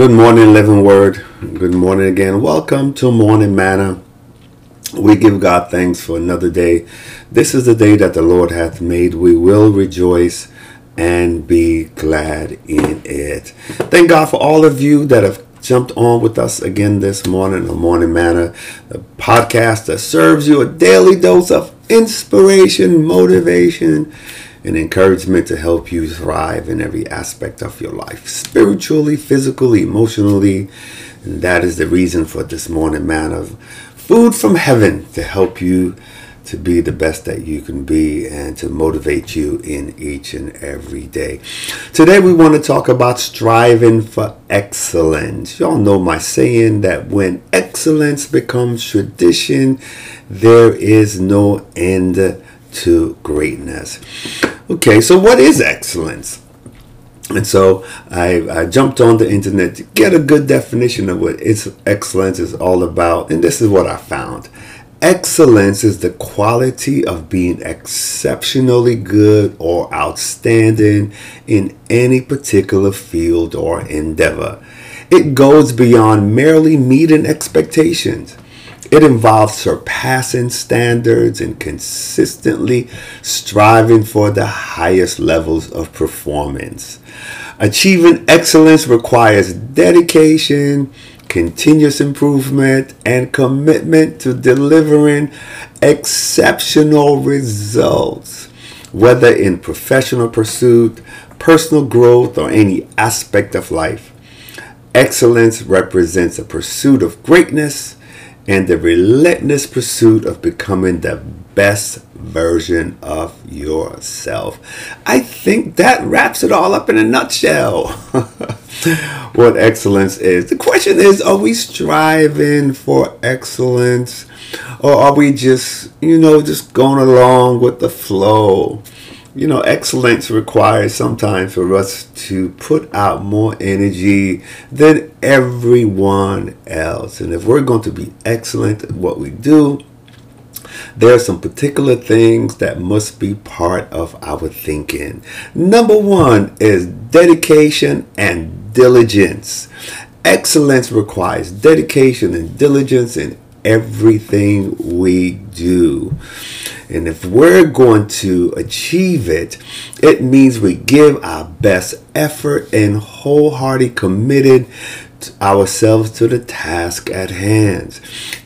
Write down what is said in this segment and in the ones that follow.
Good morning, Living Word. Good morning again. Welcome to Morning Manna. We give God thanks for another day. This is the day that the Lord hath made. We will rejoice and be glad in it. Thank God for all of you that have jumped on with us again this morning on Morning Manna, the podcast that serves you a daily dose of inspiration, motivation, and encouragement to help you thrive in every aspect of your life spiritually, physically, emotionally. And that is the reason for this morning man, of food from heaven to help you to be the best that you can be and to motivate you in each and every day. Today, we want to talk about striving for excellence. Y'all know my saying that when excellence becomes tradition, there is no end to greatness. Okay, so what is excellence? And so I, I, jumped on the internet to get a good definition of what excellence is all about. And this is what I found. Excellence is the quality of being exceptionally good or outstanding in any particular field or endeavor. It goes beyond merely meeting expectations. It involves surpassing standards and consistently striving for the highest levels of performance. Achieving excellence requires dedication, continuous improvement, and commitment to delivering exceptional results, whether in professional pursuit, personal growth, or any aspect of life. Excellence represents a pursuit of greatness and the relentless pursuit of becoming the best version of yourself. I think that wraps it all up in a nutshell. what excellence is. The question is are we striving for excellence or are we just, you know, just going along with the flow? you know, excellence requires sometimes for us to put out more energy than everyone else. And if we're going to be excellent at what we do, there are some particular things that must be part of our thinking. Number one is dedication and diligence. Excellence requires dedication and diligence in everything we do. And if we're going to achieve it, it means we give our best effort and wholeheartedly committed ourselves to the task at hand.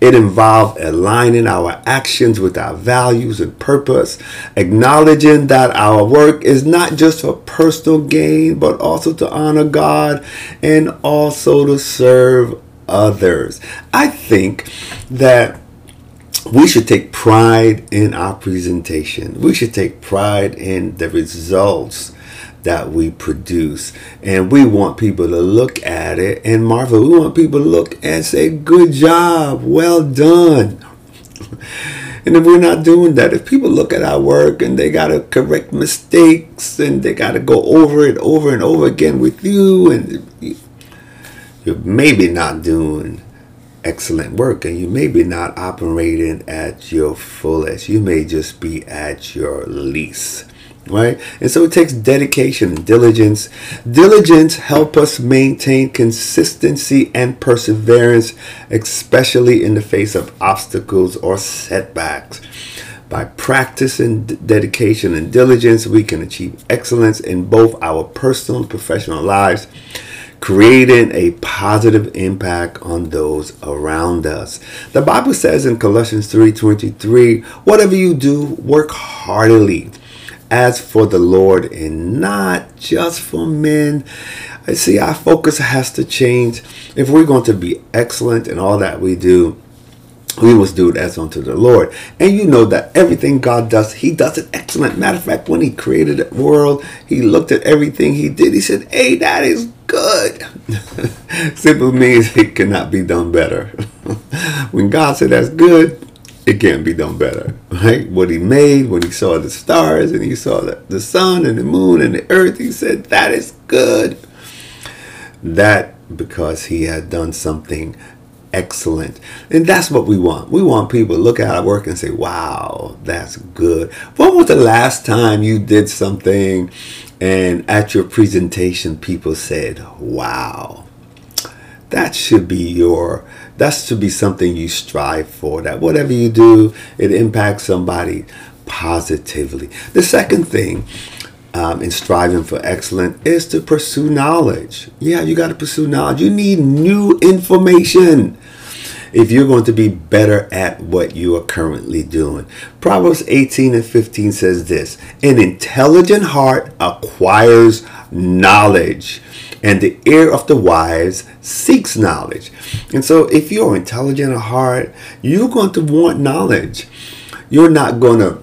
It involves aligning our actions with our values and purpose, acknowledging that our work is not just for personal gain, but also to honor God and also to serve others. I think that we should take pride in our presentation. We should take pride in the results that we produce. And we want people to look at it and marvel. We want people to look and say, Good job, well done. And if we're not doing that, if people look at our work and they got to correct mistakes and they got to go over it over and over again with you, and you're maybe not doing excellent work and you may be not operating at your fullest. You may just be at your least. Right? And so it takes dedication and diligence. Diligence help us maintain consistency and perseverance, especially in the face of obstacles or setbacks. By practicing dedication and diligence, we can achieve excellence in both our personal and professional lives creating a positive impact on those around us. The Bible says in Colossians 3:23, whatever you do, work heartily as for the Lord and not just for men. I see our focus has to change if we're going to be excellent in all that we do we must do it as unto the Lord. And you know that everything God does, He does it excellent. Matter of fact, when He created the world, He looked at everything He did. He said, Hey, that is good. Simple means it cannot be done better. when God said that's good, it can't be done better. Right? What He made, when He saw the stars and He saw the, the sun and the moon and the earth, He said, That is good. That because He had done something excellent. And that's what we want. We want people to look at our work and say, wow, that's good. When was the last time you did something and at your presentation people said, wow? that should be your that should be something you strive for. That whatever you do, it impacts somebody positively. The second thing um, in striving for excellence is to pursue knowledge. Yeah, you got to pursue knowledge. You need new information if you're going to be better at what you are currently doing. Proverbs 18 and 15 says this An intelligent heart acquires knowledge, and the ear of the wise seeks knowledge. And so, if you're intelligent at heart, you're going to want knowledge. You're not going to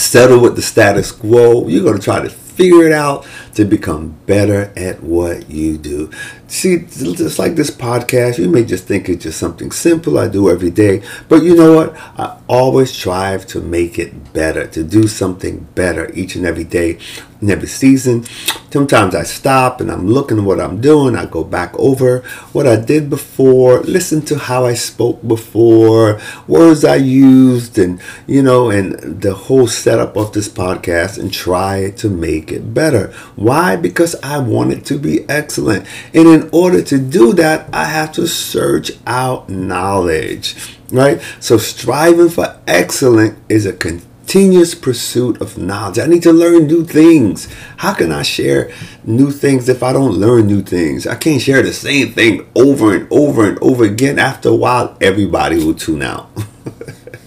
settle with the status quo. You're going to try to figure it out to become better at what you do. See, just like this podcast, you may just think it's just something simple I do every day, but you know what? I always strive to make it better, to do something better each and every day, in every season. Sometimes I stop and I'm looking at what I'm doing. I go back over what I did before, listen to how I spoke before, words I used, and you know, and the whole setup of this podcast, and try to make it better. Why? Because I want it to be excellent. And in order to do that, I have to search out knowledge, right? So striving for excellence is a continuous pursuit of knowledge. I need to learn new things. How can I share new things if I don't learn new things? I can't share the same thing over and over and over again. After a while, everybody will tune out.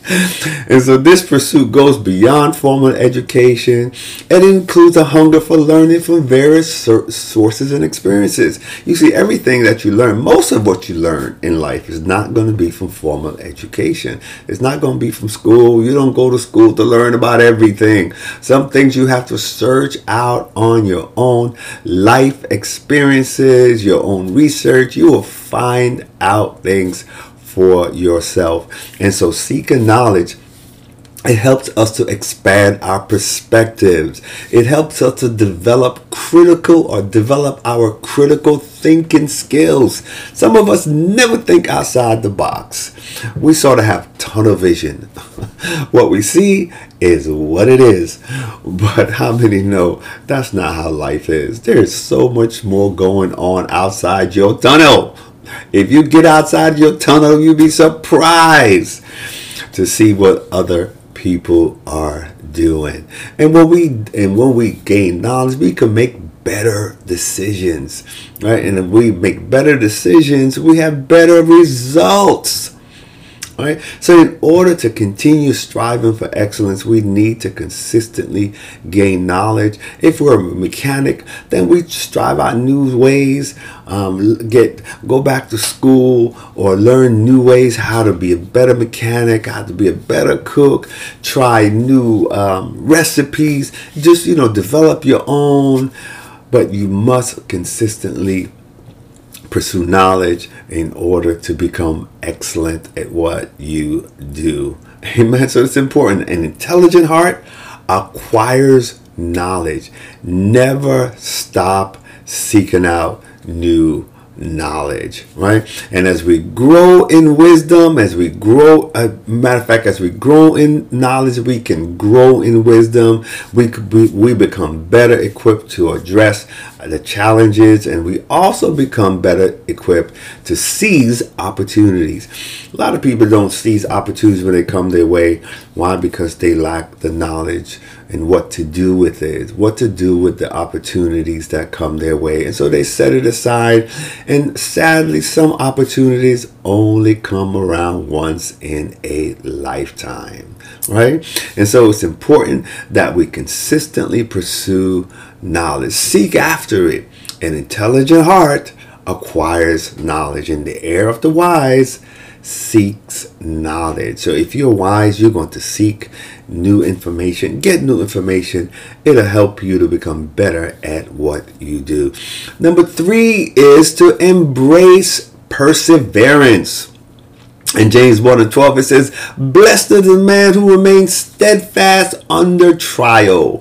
and so this pursuit goes beyond formal education. It includes a hunger for learning from various sources and experiences. You see, everything that you learn, most of what you learn in life is not going to be from formal education. It's not going to be from school. You don't go to school to learn about everything. Some things you have to search out on your own life experiences, your own research. You will find out things for yourself. And so seeking knowledge it helps us to expand our perspectives. It helps us to develop critical or develop our critical thinking skills. Some of us never think outside the box. We sort of have tunnel vision. what we see is what it is. But how many know that's not how life is? There's so much more going on outside your tunnel. If you get outside your tunnel, you'll be surprised to see what other people are doing. And when we and when we gain knowledge, we can make better decisions. Right? And if we make better decisions, we have better results. Right? So, in order to continue striving for excellence, we need to consistently gain knowledge. If we're a mechanic, then we strive out new ways, um, get go back to school or learn new ways how to be a better mechanic, how to be a better cook, try new um, recipes. Just you know, develop your own, but you must consistently pursue knowledge in order to become excellent at what you do. Amen. So it's important. An intelligent heart acquires knowledge. Never stop seeking out new knowledge, right? And as we grow in wisdom, as we grow, a matter of fact, as we grow in knowledge, we can grow in wisdom. We we, we become better equipped to address uh, the challenges, and we also become better equipped to seize opportunities. A lot of people don't seize opportunities when they come their way. Why? Because they lack the knowledge and what to do with it, what to do with the opportunities that come their way. And so they set it aside. And sadly, some opportunities only come around once in a lifetime, right? And so it's important that we consistently pursue knowledge, seek after it. An intelligent heart acquires knowledge, and the heir of the wise seeks knowledge. So if you're wise, you're going to seek new information, get new information. It'll help you to become better at what you do. Number three is to embrace perseverance. In James 1 and 12, it says, Blessed is the man who remains steadfast under trial.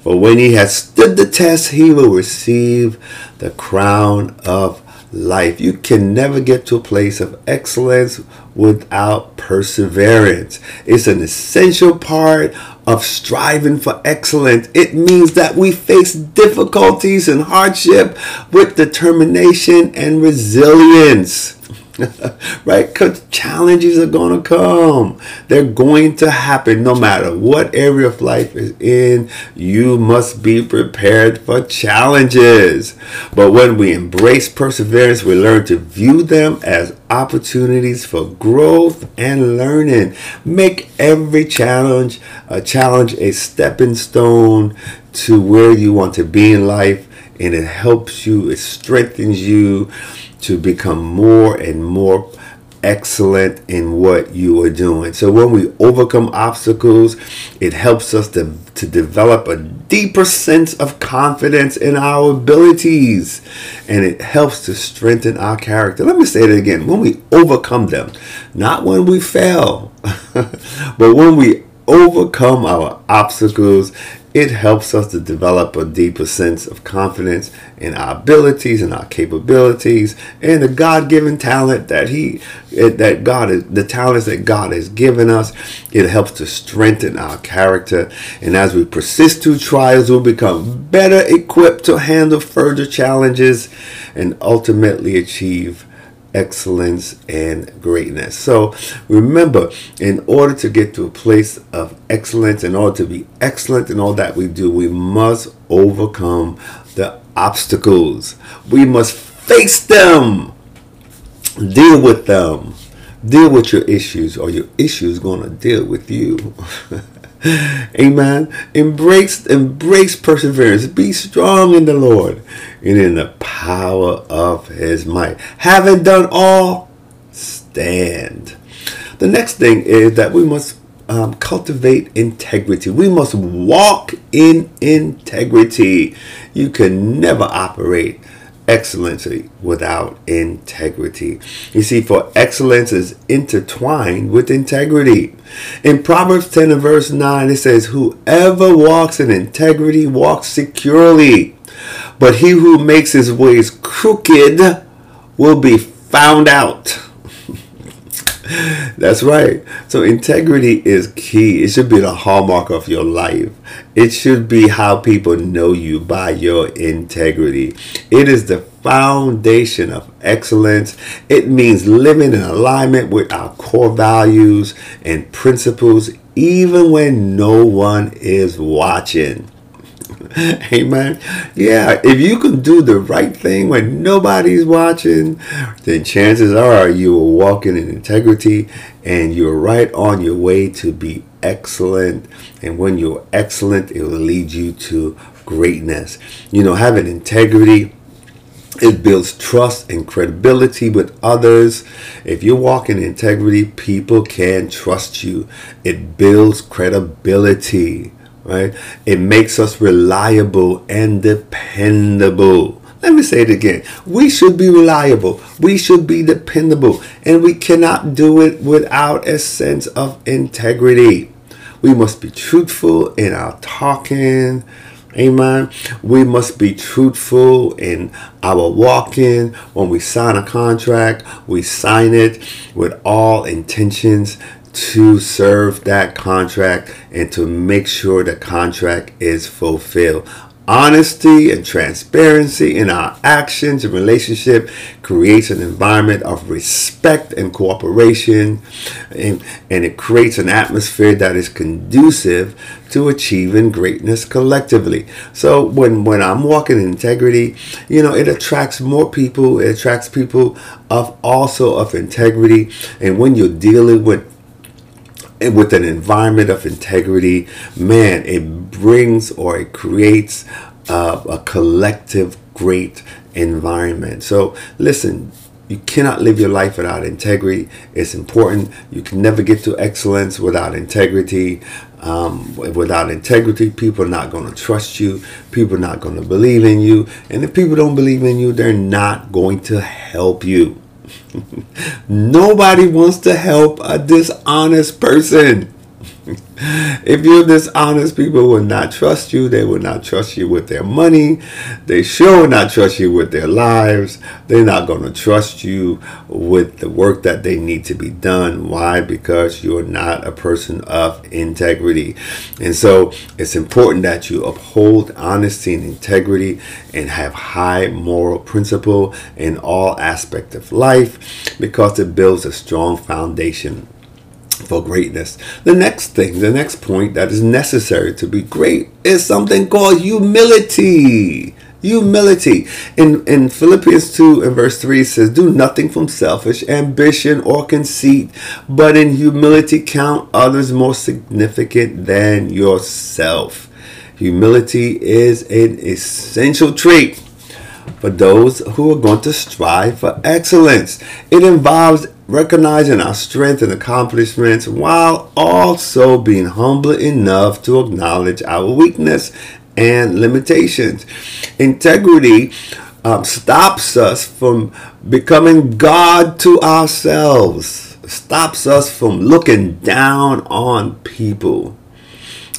For when he has stood the test, he will receive the crown of life. You can never get to a place of excellence without perseverance. It's an essential part of striving for excellence. It means that we face difficulties and hardship with determination and resilience. right? Because challenges are going to come. They're going to happen no matter what area of life is in. You must be prepared for challenges. But when we embrace perseverance, we learn to view them as opportunities for growth and learning. Make every challenge a challenge a stepping stone to where you want to be in life and it helps you, it strengthens you to become more and more excellent in what you are doing. So when we overcome obstacles, it helps us to, to develop a deeper sense of confidence in our abilities and it helps to strengthen our character. Let me say it again. When we overcome them, not when we fail, but when we overcome our obstacles, it helps us to develop a deeper sense of confidence in our abilities and our capabilities and the God-given talent that he that God is the talents that God has given us. It helps to strengthen our character and as we persist through trials we'll become better equipped to handle further challenges and ultimately achieve excellence and greatness. So remember, in order to get to a place of excellence, in order to be excellent in all that we do, we must overcome the obstacles. We must face them, deal with them, deal with your issues, or your issues going to deal with you. Amen. Embrace embrace perseverance. Be strong in the Lord and in the power of his might. Having done all, stand. The next thing is that we must um, cultivate integrity. We must walk in integrity. You can never operate excellency without integrity. You see, for excellence is intertwined with integrity. In Proverbs 10 and verse 9, it says, Whoever walks in integrity walks securely, but he who makes his ways crooked will be found out. That's right. So integrity is key. It should be the hallmark of your life. It should be how people know you by your integrity. It is the foundation of excellence. It means living in alignment with our core values and principles even when no one is watching. Amen. Yeah, if you can do the right thing when nobody's watching, then chances are you are walking in integrity and you're right on your way to be excellent. And when you're excellent, it will lead you to greatness. You know, having integrity it builds trust and credibility with others. If you're walking integrity, people can trust you. It builds credibility right? It makes us reliable and dependable. Let me say it again. We should be reliable. We should be dependable. And we cannot do it without a sense of integrity. We must be truthful in our talking. Amen. We must be truthful in our walking. When we sign a contract, we sign it with all intentions to serve that contract and to make sure the contract is fulfilled. Honesty and transparency in our actions and relationship creates an environment of respect and cooperation, and, and it creates an atmosphere that is conducive to achieving greatness collectively. So when when I'm walking in integrity, you know, it attracts more people. It attracts people of also of integrity, and when you're dealing with with an environment of integrity, man, it brings or it creates uh, a collective great environment. So, listen, you cannot live your life without integrity. It's important. You can never get to excellence without integrity. Um, without integrity, people are not going to trust you. People are not going to believe in you. And if people don't believe in you, they're not going to help you. Nobody wants to help a dishonest person. if you're dishonest, people will not trust you. They will not trust you with their money. They sure will not trust you with their lives. They're not going to trust you with the work that they need to be done. Why? Because you're not a person of integrity. And so it's important that you uphold honesty and integrity and have high moral principle in all aspects of life because it builds a strong foundation for greatness. The next thing, the next point that is necessary to be great is something called humility. Humility. In, in Philippians 2 and verse 3 says, Do nothing from selfish ambition or conceit, but in humility count others more significant than yourself. Humility is an essential trait for those who are going to strive for excellence. It involves recognizing our strength and accomplishments while also being humble enough to acknowledge our weakness and limitations. Integrity um, stops us from becoming God to ourselves, stops us from looking down on people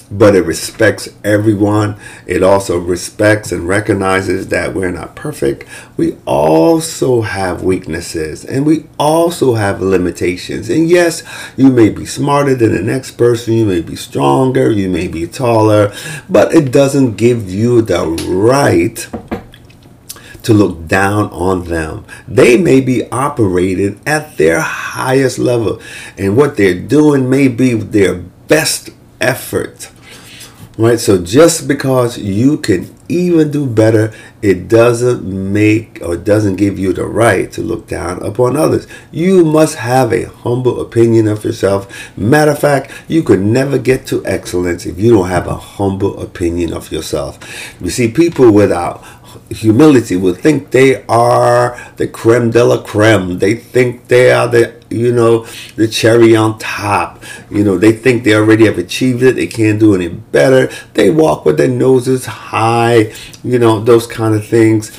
but it respects everyone. It also respects and recognizes that we're not perfect. We also have weaknesses and we also have limitations. And yes, you may be smarter than the next person, you may be stronger, you may be taller, but it doesn't give you the right to look down on them. They may be operating at their highest level, and what they're doing may be their best effort. Right? So just because you can even do better, it doesn't make or doesn't give you the right to look down upon others. You must have a humble opinion of yourself. Matter of fact, you could never get to excellence if you don't have a humble opinion of yourself. You see, people without humility will think they are the creme de la creme. They think they are the you know the cherry on top. You know they think they already have achieved it. They can't do any better. They walk with their noses high. You know those kind of things.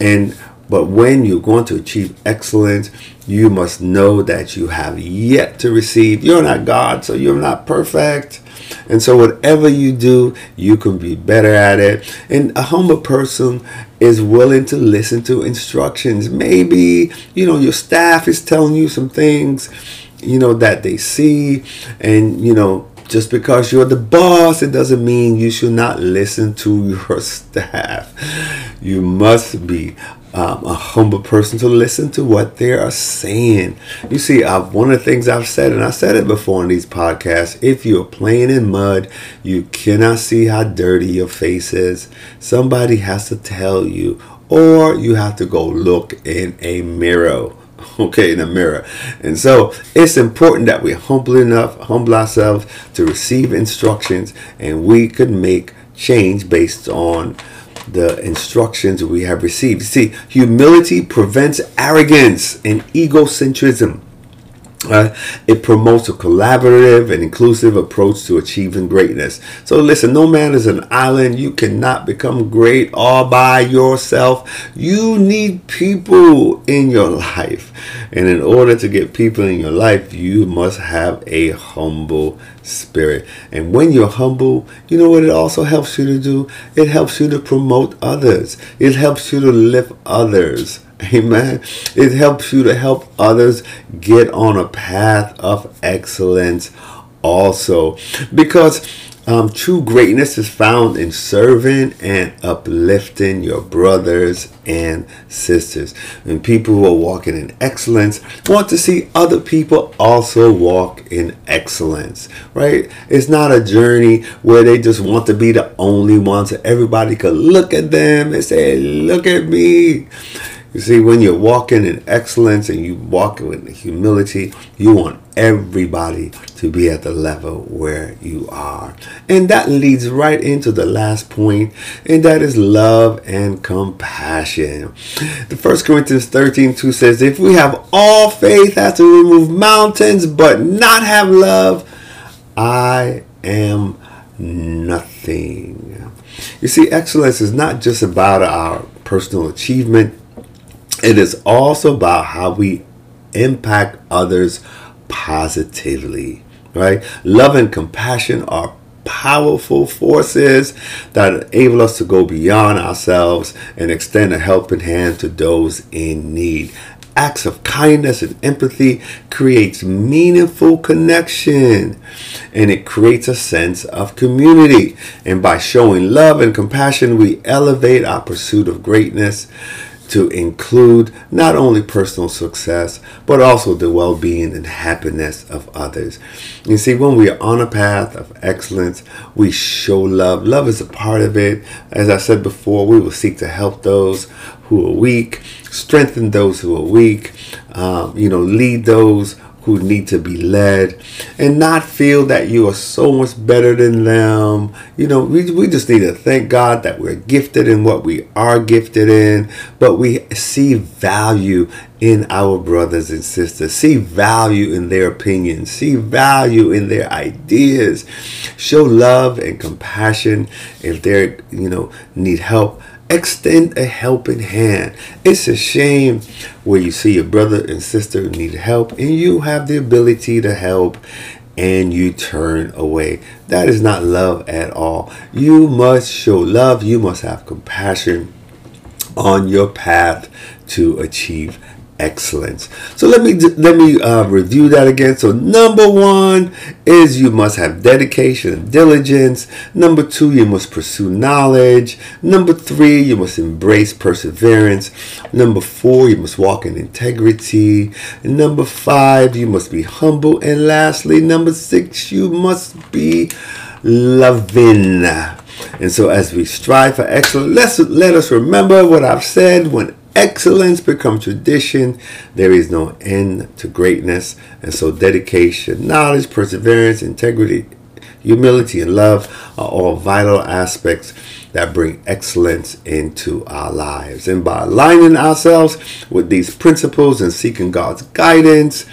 And but when you're going to achieve excellence, you must know that you have yet to receive. You're not God, so you're not perfect. And so, whatever you do, you can be better at it. And a humble person is willing to listen to instructions. Maybe, you know, your staff is telling you some things, you know, that they see, and, you know, just because you're the boss, it doesn't mean you should not listen to your staff. You must be um, a humble person to listen to what they are saying. You see, I've, one of the things I've said, and I said it before in these podcasts if you're playing in mud, you cannot see how dirty your face is. Somebody has to tell you, or you have to go look in a mirror. Okay, in a mirror. And so it's important that we humble enough, humble ourselves to receive instructions, and we could make change based on the instructions we have received. See, humility prevents arrogance and egocentrism. Uh, it promotes a collaborative and inclusive approach to achieving greatness. So, listen, no man is an island. You cannot become great all by yourself. You need people in your life. And in order to get people in your life, you must have a humble spirit. And when you're humble, you know what it also helps you to do? It helps you to promote others, it helps you to lift others. Amen. It helps you to help others get on a path of excellence also. Because um, true greatness is found in serving and uplifting your brothers and sisters. And people who are walking in excellence want to see other people also walk in excellence, right? It's not a journey where they just want to be the only ones so everybody could look at them and say, Look at me. You see, when you're walking in excellence and you walk with humility, you want everybody to be at the level where you are. And that leads right into the last point, and that is love and compassion. The First Corinthians 13 2 says, If we have all faith as to remove mountains, but not have love, I am nothing. You see, excellence is not just about our personal achievement it is also about how we impact others positively. right? Love and compassion are powerful forces that enable us to go beyond ourselves and extend a helping hand to those in need acts of kindness and empathy creates meaningful connection and it creates a sense of community. And by showing love and compassion, we elevate our pursuit of greatness to include not only personal success, but also the well being and happiness of others. You see, when we are on a path of excellence, we show love. Love is a part of it. As I said before, we will seek to help those who are weak, strengthen those who are weak, um, you know, lead those who need to be led and not feel that you are so much better than them. You know, we, we just need to thank God that we're gifted in what we are gifted in, but we see value in our brothers and sisters, see value in their opinions, see value in their ideas, show love and compassion if they're, you know, need help extend a helping hand. It's a shame where you see your brother and sister need help and you have the ability to help and you turn away. That is not love at all. You must show love, you must have compassion on your path to achieve excellence. So let me let me uh, review that again. So number one is you must have dedication and diligence. Number two, you must pursue knowledge. Number three, you must embrace perseverance. Number four, you must walk in integrity. Number five, you must be humble. And lastly, number six, you must be loving. And so as we strive for excellence, let's let us remember what I've said when excellence become tradition, there is no end to greatness. And so, dedication, knowledge, perseverance, integrity, humility, and love are all vital aspects that bring excellence into our lives. And by aligning ourselves with these principles and seeking God's guidance,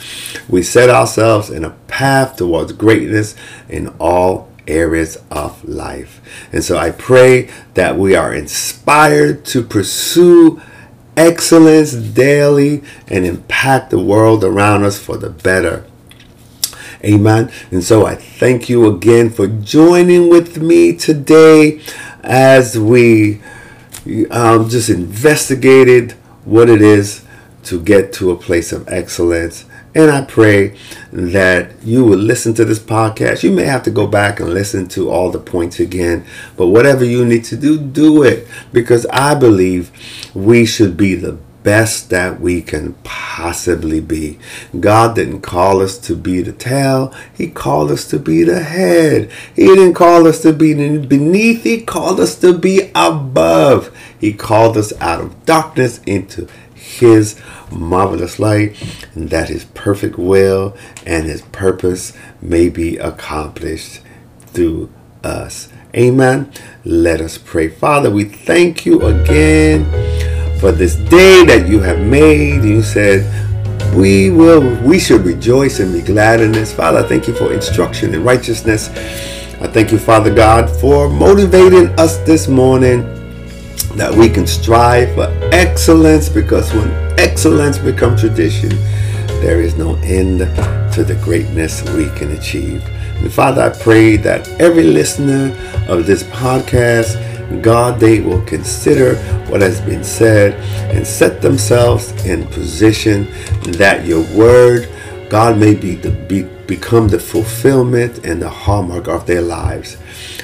we set ourselves in a path towards greatness in all areas of life. And so I pray that we are inspired to pursue excellence daily and impact the world around us for the better. Amen. And so I thank you again for joining with me today as we um, just investigated what it is to get to a place of excellence and I pray that you will listen to this podcast. You may have to go back and listen to all the points again, but whatever you need to do, do it because I believe we should be the best that we can possibly be. God didn't call us to be the tail, He called us to be the head. He didn't call us to be beneath, He called us to be above. He called us out of darkness into His marvelous light, and that his perfect will and his purpose may be accomplished through us. Amen. Let us pray. Father, we thank you again for this day that you have made. You said we will we should rejoice and be glad in this. Father, thank you for instruction and righteousness. I thank you, Father God, for motivating us this morning that we can strive for excellence because when excellence becomes tradition, there is no end to the greatness we can achieve. And Father, I pray that every listener of this podcast, God, they will consider what has been said and set themselves in position that your word, God, may be, the, be become the fulfillment and the hallmark of their lives.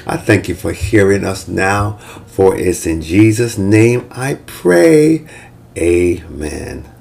I thank you for hearing us now, for it's in Jesus' name I pray. Amen.